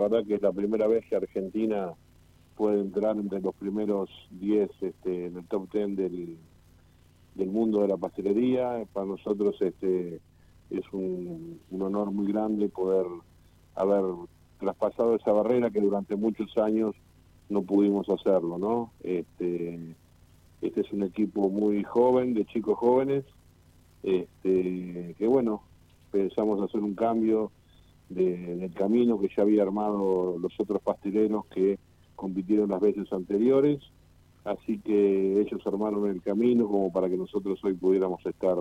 La verdad que es la primera vez que Argentina puede entrar entre los primeros 10 este, en el top 10 del, del mundo de la pastelería. Para nosotros este es un, honor muy grande poder haber traspasado esa barrera que durante muchos años no pudimos hacerlo, ¿no? Este, este es un equipo muy joven, de chicos jóvenes, este, que bueno, pensamos hacer un cambio de, del camino que ya había armado los otros pasteleros que compitieron las veces anteriores, así que ellos armaron el camino como para que nosotros hoy pudiéramos estar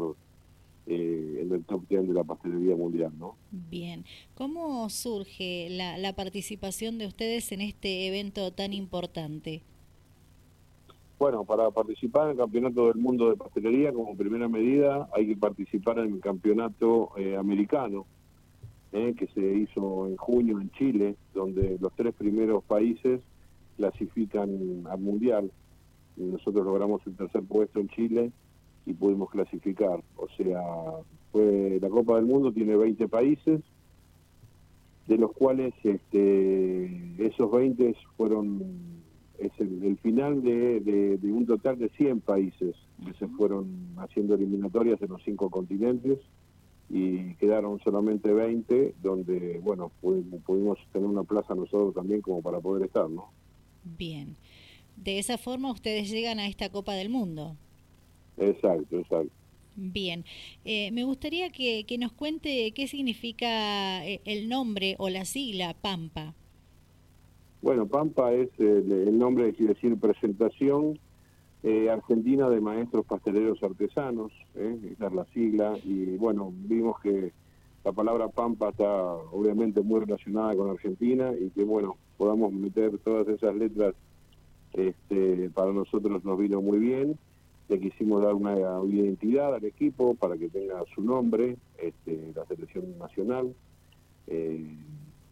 eh, en el top 10 de la pastelería mundial, ¿no? Bien, ¿cómo surge la, la participación de ustedes en este evento tan importante? Bueno, para participar en el Campeonato del Mundo de Pastelería, como primera medida, hay que participar en el Campeonato eh, Americano, eh, que se hizo en junio en Chile, donde los tres primeros países clasifican al Mundial. Nosotros logramos el tercer puesto en Chile y pudimos clasificar. O sea, fue la Copa del Mundo tiene 20 países, de los cuales este, esos 20 fueron es el, final de, un total de 100 países que se fueron haciendo eliminatorias en los cinco continentes y quedaron solamente 20 donde, bueno, pudimos, tener una plaza nosotros también como para poder estar, ¿no? Bien. De esa forma ustedes llegan a esta Copa del Mundo. Exacto, exacto. Bien, eh, me gustaría que, que nos cuente qué significa eh, el nombre o la sigla Pampa. Bueno, Pampa es el, nombre, quiere decir presentación eh, argentina de maestros pasteleros artesanos, ¿eh? esa es la sigla, y bueno, vimos que la palabra Pampa está obviamente muy relacionada con Argentina y que bueno, podamos meter todas esas letras, este, para nosotros nos vino muy bien, le quisimos dar una identidad al equipo para que tenga su nombre, este, la selección nacional. Eh,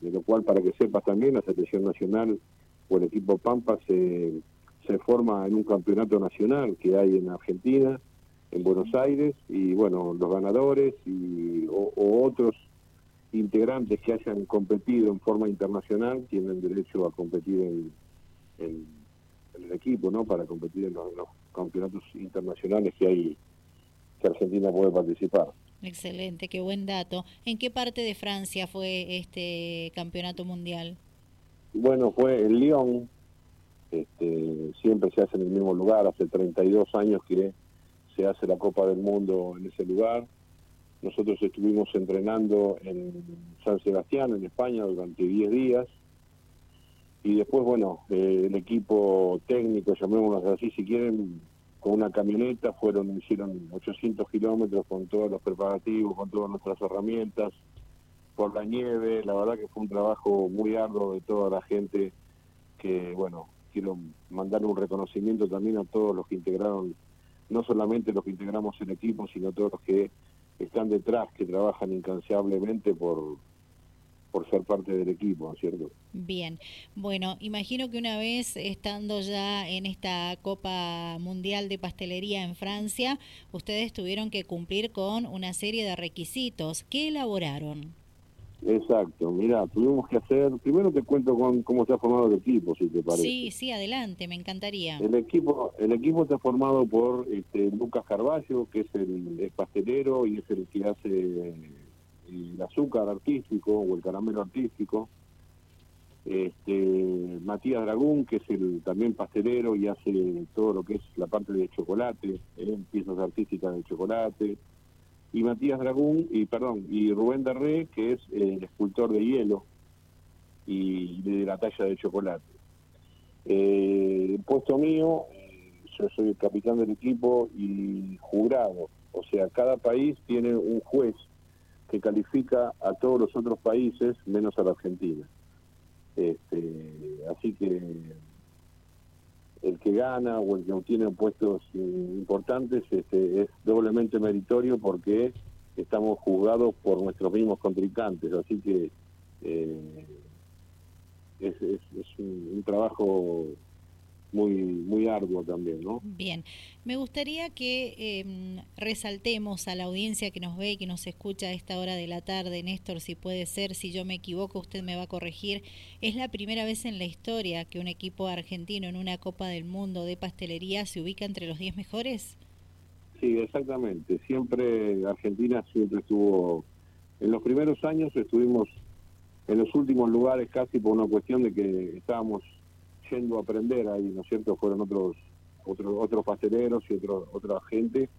de lo cual para que sepas también la selección nacional o el equipo Pampa se, se forma en un campeonato nacional que hay en Argentina, en Buenos Aires, y bueno, los ganadores y, o, otros integrantes que hayan competido en forma internacional tienen derecho a competir en, en, el equipo, ¿no? Para competir en los, los campeonatos internacionales que hay que Argentina puede participar. Excelente, qué buen dato. ¿En qué parte de Francia fue este campeonato mundial? Bueno, fue en Lyon, este, siempre se hace en el mismo lugar, hace 32 años que se hace la Copa del Mundo en ese lugar. Nosotros estuvimos entrenando en San Sebastián, en España, durante 10 días. Y después, bueno, eh, el equipo técnico, llamémoslo así, si quieren, con una camioneta, fueron, hicieron 800 kilómetros con todos los preparativos, con todas nuestras herramientas, por la nieve, la verdad que fue un trabajo muy arduo de toda la gente que, bueno, quiero mandarle un reconocimiento también a todos los que integraron, no solamente los que integramos el equipo, sino a todos los que están detrás, que trabajan incansablemente por, por ser parte del equipo, ¿cierto? Bien, bueno, imagino que una vez estando ya en esta Copa Mundial de Pastelería en Francia, ustedes tuvieron que cumplir con una serie de requisitos. ¿Qué elaboraron? Exacto, mira, tuvimos que hacer, primero te cuento con cómo se ha formado el equipo, si te parece. Sí, sí, adelante, me encantaría. El equipo, el equipo está formado por este, Lucas Carballo, que es el pastelero y es el que hace el azúcar artístico o el caramelo artístico. Este, Matías Dragún, que es el también pastelero y hace todo lo que es la parte de chocolate, eh, piezas artísticas de chocolate. Y Matías Dragún, y perdón, y Rubén Darré, que es el escultor de hielo y de la talla de chocolate. Eh, puesto mío, eh, yo soy el capitán del equipo y jurado, o sea, cada país tiene un juez que califica a todos los otros países menos a la Argentina. Este, así que el que gana o el que obtiene puestos eh, importantes este, es doblemente meritorio porque estamos juzgados por nuestros mismos contrincantes, así que eh, es, un, trabajo muy muy arduo también, ¿no? Bien, me gustaría que em, resaltemos a la audiencia que nos ve y que nos escucha a esta hora de la tarde, Néstor, si puede ser, si yo me equivoco, usted me va a corregir. Es la primera vez en la historia que un equipo argentino en una Copa del Mundo de pastelería se ubica entre los 10 mejores. Sí, exactamente. Siempre Argentina siempre estuvo en los primeros años estuvimos en los últimos lugares casi por una cuestión de que estábamos yendo a aprender ahí, ¿no es cierto? Fueron otros otros otros pasteleros y otro, otra gente.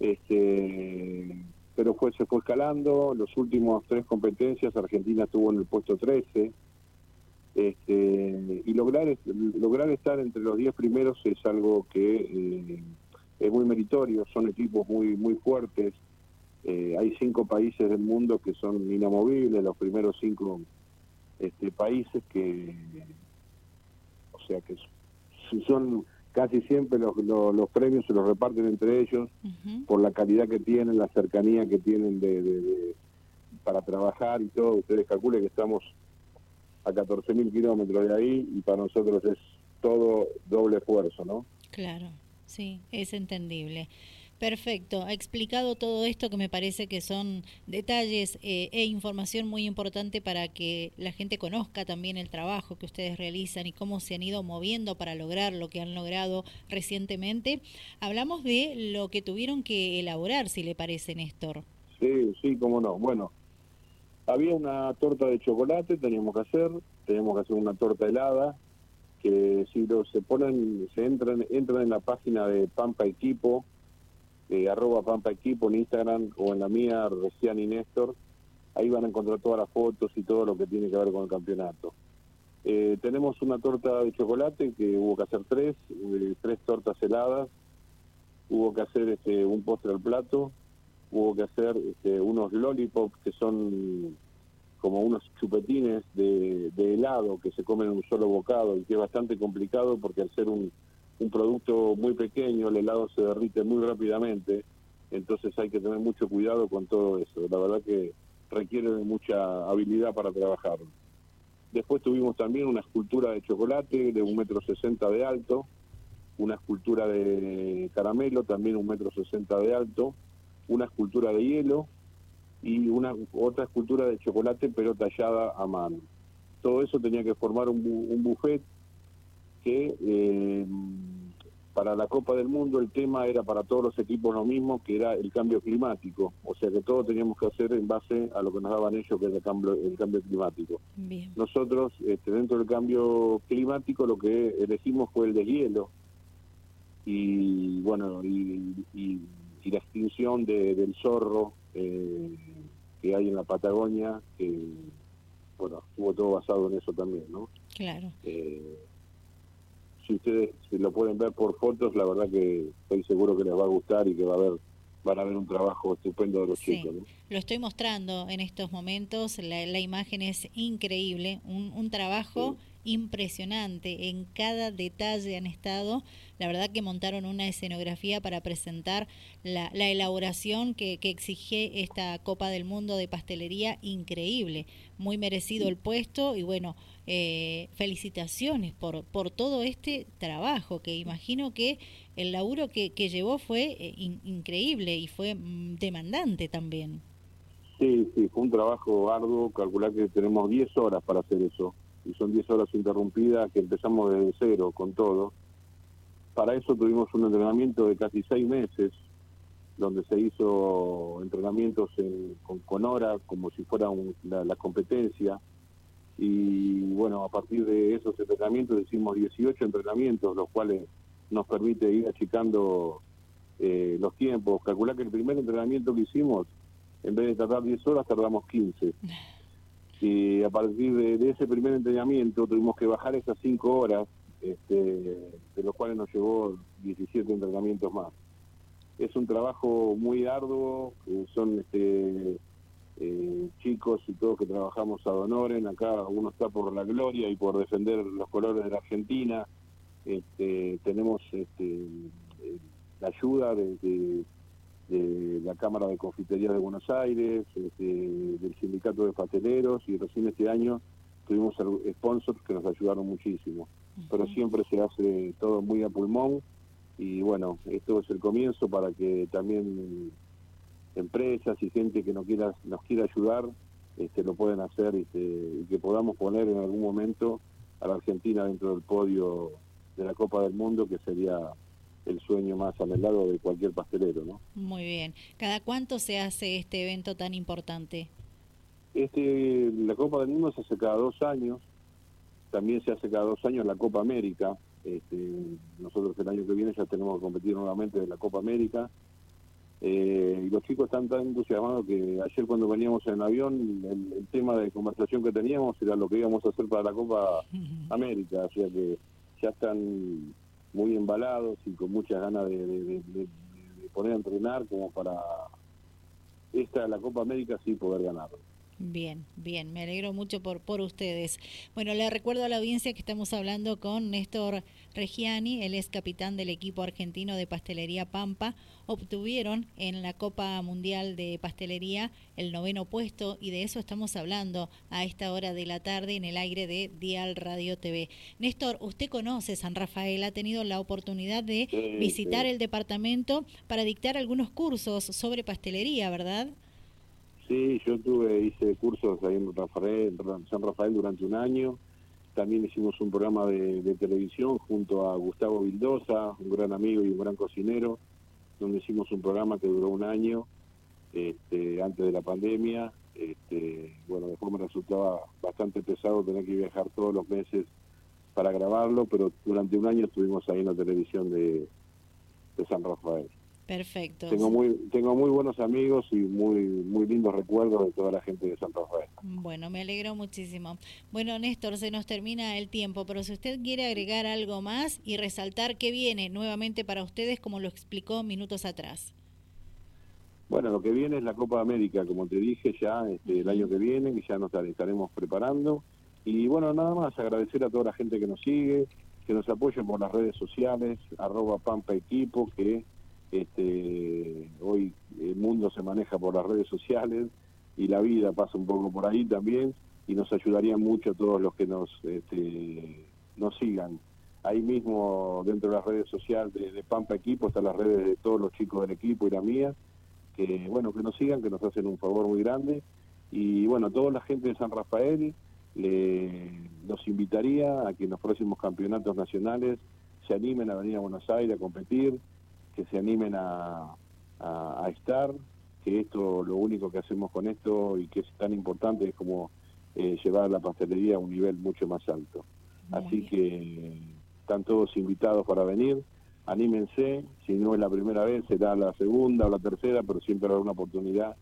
Este, pero fue se fue escalando, los últimos tres competencias Argentina estuvo en el puesto 13. Este, y lograr lograr estar entre los 10 primeros es algo que eh, es muy meritorio, son equipos muy muy fuertes, eh, hay cinco países del mundo que son inamovibles, los primeros cinco este, países que, sea, que son casi siempre los, los, premios se los reparten entre ellos por la calidad que tienen, la cercanía que tienen de, para trabajar y todo. Ustedes calculen que estamos a 14.000 kilómetros de ahí y para nosotros es todo doble esfuerzo, ¿no? Claro, sí, es entendible. Perfecto, ha explicado todo esto que me parece que son detalles eh, e información muy importante para que la gente conozca también el trabajo que ustedes realizan y cómo se han ido moviendo para lograr lo que han logrado recientemente. Hablamos de lo que tuvieron que elaborar, si le parece, Néstor. Sí, sí, cómo no. Bueno, había una torta de chocolate, teníamos que hacer, teníamos que hacer una torta helada, que si lo, se ponen, se entran, entran en la página de Pampa Equipo, eh, arroba Pampa Equipo en Instagram o en la mía, Recián y Néstor. Ahí van a encontrar todas las fotos y todo lo que tiene que ver con el campeonato. Eh, tenemos una torta de chocolate que hubo que hacer tres, eh, tres tortas heladas, hubo que hacer este, un postre al plato, hubo que hacer este, unos lollipops que son como unos chupetines de helado que se comen en un solo bocado y que es bastante complicado porque al ser un, un producto muy pequeño, el helado se derrite muy rápidamente, entonces hay que tener mucho cuidado con todo eso. La verdad que requiere mucha habilidad para trabajarlo. Después tuvimos también una escultura de chocolate de un metro sesenta de alto, una escultura de caramelo también un metro sesenta de alto, una escultura de hielo y una otra escultura de chocolate pero tallada a mano. Todo eso tenía que formar un, un buffet que eh, para la Copa del Mundo el tema era para todos los equipos lo mismo, que era el cambio climático. O sea que todo teníamos que hacer en base a lo que nos daban ellos, que era el cambio, el cambio climático. Nosotros, este, dentro del cambio climático, lo que elegimos fue el de hielo. Y bueno, y, la extinción del zorro eh, que hay en la Patagonia, que bueno, estuvo todo basado en eso también, ¿no? Claro. Eh, si ustedes lo pueden ver por fotos, la verdad que estoy seguro que les va a gustar y que va a haber van a ver un trabajo estupendo de los chicos. Lo estoy mostrando en estos momentos, la, imagen es increíble, un, un trabajo impresionante, en cada detalle han estado, la verdad que montaron una escenografía para presentar la, la elaboración que, exige esta Copa del Mundo de Pastelería, increíble, muy merecido el puesto y bueno, eh, felicitaciones por, por todo este trabajo, que imagino que el laburo que, que llevó fue eh, increíble y fue mm, demandante también. Sí, sí, fue un trabajo arduo, calcular que tenemos 10 horas para hacer eso, y son 10 horas interrumpidas que empezamos desde cero con todo. Para eso tuvimos un entrenamiento de casi seis meses, donde se hizo entrenamientos con, con hora, como si fuera la competencia, y bueno, a partir de esos entrenamientos hicimos 18 entrenamientos, los cuales nos permite ir achicando eh, los tiempos. Calcular que el primer entrenamiento que hicimos, en vez de tardar 10 horas, tardamos 15. Y a partir de, ese primer entrenamiento tuvimos que bajar esas 5 horas, este, de los cuales nos llevó 17 entrenamientos más. Es un trabajo muy arduo, eh, son este, eh, chicos y todos que trabajamos a Donoren, acá uno está por la gloria y por defender los colores de la Argentina, este, tenemos este, eh, la ayuda de, la Cámara de Confitería de Buenos Aires, este, del Sindicato de Pasteleros y recién este año tuvimos sponsors que nos ayudaron muchísimo. pero siempre se hace todo muy a pulmón y bueno, esto es el comienzo para que también empresas y gente que no quiera, nos quiera ayudar este, lo pueden hacer este, y que podamos poner en algún momento a la Argentina dentro del podio de la Copa del Mundo, que sería el sueño más anhelado de cualquier pastelero, ¿no? Muy bien. ¿Cada cuánto se hace este evento tan importante? Este, la Copa del Mundo se hace cada dos años, también se hace cada dos años la Copa América, este, nosotros el año que viene ya tenemos que competir nuevamente en la Copa América, eh, y los chicos están tan entusiasmados que ayer cuando veníamos en el avión, el, tema de conversación que teníamos era lo que íbamos a hacer para la Copa América, o sea que ya están muy embalados y con muchas ganas de, poner a entrenar como para esta, la Copa América, sí poder ganarlo. Bien, bien, me alegro mucho por, por ustedes. Bueno, le recuerdo a la audiencia que estamos hablando con Néstor Regiani, él es capitán del equipo argentino de pastelería Pampa. Obtuvieron en la Copa Mundial de Pastelería el noveno puesto y de eso estamos hablando a esta hora de la tarde en el aire de Dial Radio TV. Néstor, usted conoce San Rafael, ha tenido la oportunidad de visitar el departamento para dictar algunos cursos sobre pastelería, ¿verdad? Sí, yo tuve, hice cursos ahí en Rafael, San Rafael durante un año. También hicimos un programa de, televisión junto a Gustavo Vildosa, un gran amigo y un gran cocinero, donde hicimos un programa que duró un año este, antes de la pandemia. Este, bueno, después me resultaba bastante pesado tener que viajar todos los meses para grabarlo, pero durante un año estuvimos ahí en la televisión de San Rafael. Perfecto. Tengo muy, tengo muy buenos amigos y muy, muy lindos recuerdos de toda la gente de San Rafael. Bueno, me alegro muchísimo. Bueno, Néstor, se nos termina el tiempo, pero si usted quiere agregar algo más y resaltar qué viene nuevamente para ustedes, como lo explicó minutos atrás. Bueno, lo que viene es la Copa de América, como te dije ya este, el año que viene, que ya nos estaremos preparando. Y bueno, nada más, agradecer a toda la gente que nos sigue, que nos apoyen por las redes sociales, arroba Pampa Equipo, que este, hoy el mundo se maneja por las redes sociales y la vida pasa un poco por ahí también y nos ayudaría mucho a todos los que nos, este, nos sigan. Ahí mismo dentro de las redes sociales de, Pampa Equipo están las redes de todos los chicos del equipo y la mía, que bueno, que nos sigan, que nos hacen un favor muy grande. Y bueno, toda la gente de San Rafael le, los invitaría a que en los próximos campeonatos nacionales se animen a venir a Buenos Aires a competir, que se animen a, estar, que esto, lo único que hacemos con esto y que es tan importante es como eh, llevar la pastelería a un nivel mucho más alto. Así que están todos invitados para venir, anímense, si no es la primera vez, será la segunda o la tercera, pero siempre habrá una oportunidad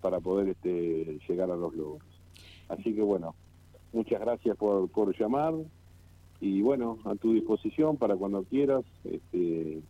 para poder este, llegar a los logros. Así que bueno, muchas gracias por, por llamar y bueno, a tu disposición para cuando quieras. Este,